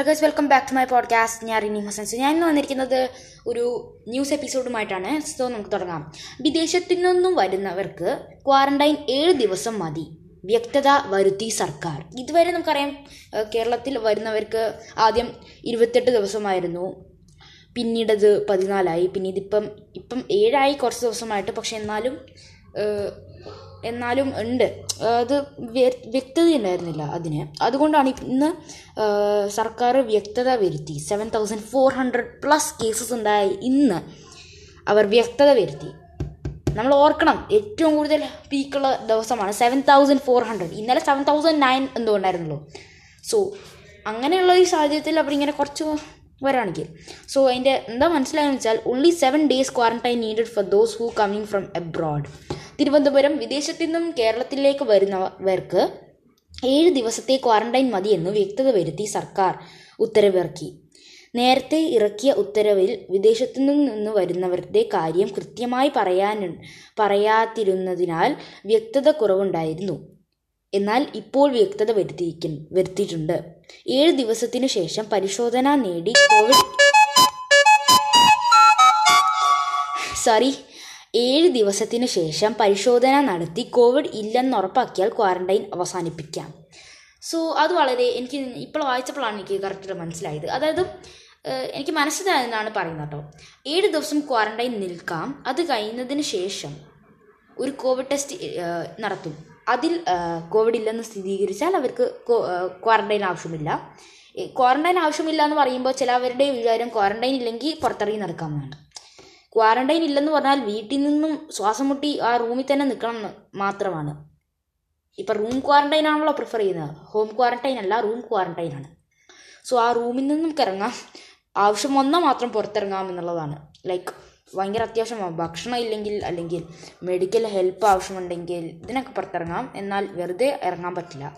Hello guys welcome back to my podcast ഞാൻ റിനി ഹസൻസ് ഞാൻ ഇന്ന് വന്നിരിക്കുന്നത് ഒരു ന്യൂസ് എപ്പിസോഡുമായിട്ടാണ് സോ നമുക്ക് തുടങ്ങാം. വിദേശത്തു നിന്നും വരുന്നവർക്ക് ക്വാറന്റൈൻ ഏഴ് ദിവസം മതി. വ്യക്തത വരുത്തി സർക്കാർ. ഇതുവരെ നമുക്കറിയാം കേരളത്തിൽ വരുന്നവർക്ക് ആദ്യം ഇരുപത്തെട്ട് ദിവസമായിരുന്നു. പിന്നീടത് പതിനാലായി. പിന്നീട് ഇപ്പം ഇപ്പം ഏഴായി കുറച്ച് ദിവസമായിട്ട്. പക്ഷെ എന്നാലും എന്നാലും ഉണ്ട്. അത് വ്യ- വ്യക്തത ഉണ്ടായിരുന്നില്ല അതിന്. അതുകൊണ്ടാണ് ഇന്ന് സർക്കാർ വ്യക്തത വരുത്തി. Seven thousand four hundred plus cases ഉണ്ടായ ഇന്ന് അവർ വ്യക്തത വരുത്തി. നമ്മൾ ഓർക്കണം ഏറ്റവും കൂടുതൽ പീക്കുള്ള ദിവസമാണ് സെവൻ തൗസൻഡ് ഫോർ ഹൺഡ്രഡ് ഇന്നലെ സെവൻ തൗസൻഡ് നയൻ എന്തോ ഉണ്ടായിരുന്നല്ലോ സോ അങ്ങനെയുള്ള ഈ സാഹചര്യത്തിൽ അവരിങ്ങനെ കുറച്ച് വരാണെങ്കിൽ. സോ അതിന്റെ എന്താ മനസ്സിലായെന്ന് വെച്ചാൽ only seven days quarantine needed for those who coming from abroad Thiruvananthapuram വിദേശത്തു നിന്നും കേരളത്തിലേക്ക് വരുന്നവർക്ക് ഏഴ് ദിവസത്തെ ക്വാറന്റൈൻ മതിയെന്ന് വ്യക്തത വരുത്തി സർക്കാർ ഉത്തരവിറക്കി. നേരത്തെ ഇറക്കിയ ഉത്തരവിൽ വിദേശത്തു നിന്ന് വരുന്നവരുടെ കാര്യം കൃത്യമായി പറയാൻ പറയാതിരുന്നതിനാൽ വ്യക്തത കുറവുണ്ടായിരുന്നു. എന്നാൽ ഇപ്പോൾ വ്യക്തത വരുത്തിയിരിക്കും വരുത്തിയിട്ടുണ്ട്. ഏഴ് ദിവസത്തിനു ശേഷം പരിശോധന നേടി കോവിഡ് സോറി ഏഴ് ദിവസത്തിനു ശേഷം പരിശോധന നടത്തി കോവിഡ് ഇല്ലെന്ന് ഉറപ്പാക്കിയാൽ ക്വാറന്റൈൻ അവസാനിപ്പിക്കാം. സോ അത് വളരെ എനിക്ക് ഇപ്പോൾ വായിച്ചപ്പോഴാണ് എനിക്ക് കറക്റ്റ് മനസ്സിലായത്. അതായത് എനിക്ക് മനസ്സിലായെന്നാണ് പറയുന്നത് കേട്ടോ. ഏഴ് ദിവസം ക്വാറന്റൈൻ നിൽക്കാം. അത് കഴിഞ്ഞതിന് ശേഷം ഒരു കോവിഡ് ടെസ്റ്റ് നടത്തും. അതിൽ കോവിഡ് ഇല്ലെന്ന് സ്ഥിരീകരിച്ചാൽ അവർക്ക് ക്വാറന്റൈൻ ആവശ്യമില്ല. ക്വാറന്റൈൻ ആവശ്യമില്ല എന്ന് പറയുമ്പോൾ ചിലവരുടെ വിചാരം ക്വാറന്റൈൻ ഇല്ലെങ്കിൽ പുറത്തിറങ്ങി നടക്കാമെന്നാണ്. ക്വാറന്റൈൻ ഇല്ലെന്ന് പറഞ്ഞാൽ വീട്ടിൽ നിന്നും ശ്വാസം മുട്ടി ആ റൂമിൽ തന്നെ നിൽക്കണം എന്ന് മാത്രമാണ്. ഇപ്പം റൂം ക്വാറന്റൈൻ ആണല്ലോ പ്രിഫർ ചെയ്യുന്നത്. ഹോം ക്വാറന്റൈൻ അല്ല റൂം ക്വാറന്റൈൻ ആണ്. സോ ആ റൂമിൽ നിന്നും ഇറങ്ങാം ആവശ്യം വന്നാൽ മാത്രം പുറത്തിറങ്ങാം എന്നുള്ളതാണ്. ലൈക്ക് ഭയങ്കര അത്യാവശ്യമാണ് ഭക്ഷണം ഇല്ലെങ്കിൽ അല്ലെങ്കിൽ മെഡിക്കൽ ഹെൽപ്പ് ആവശ്യമുണ്ടെങ്കിൽ ഇതിനൊക്കെ പുറത്തിറങ്ങാം. എന്നാൽ വെറുതെ ഇറങ്ങാൻ പറ്റില്ല.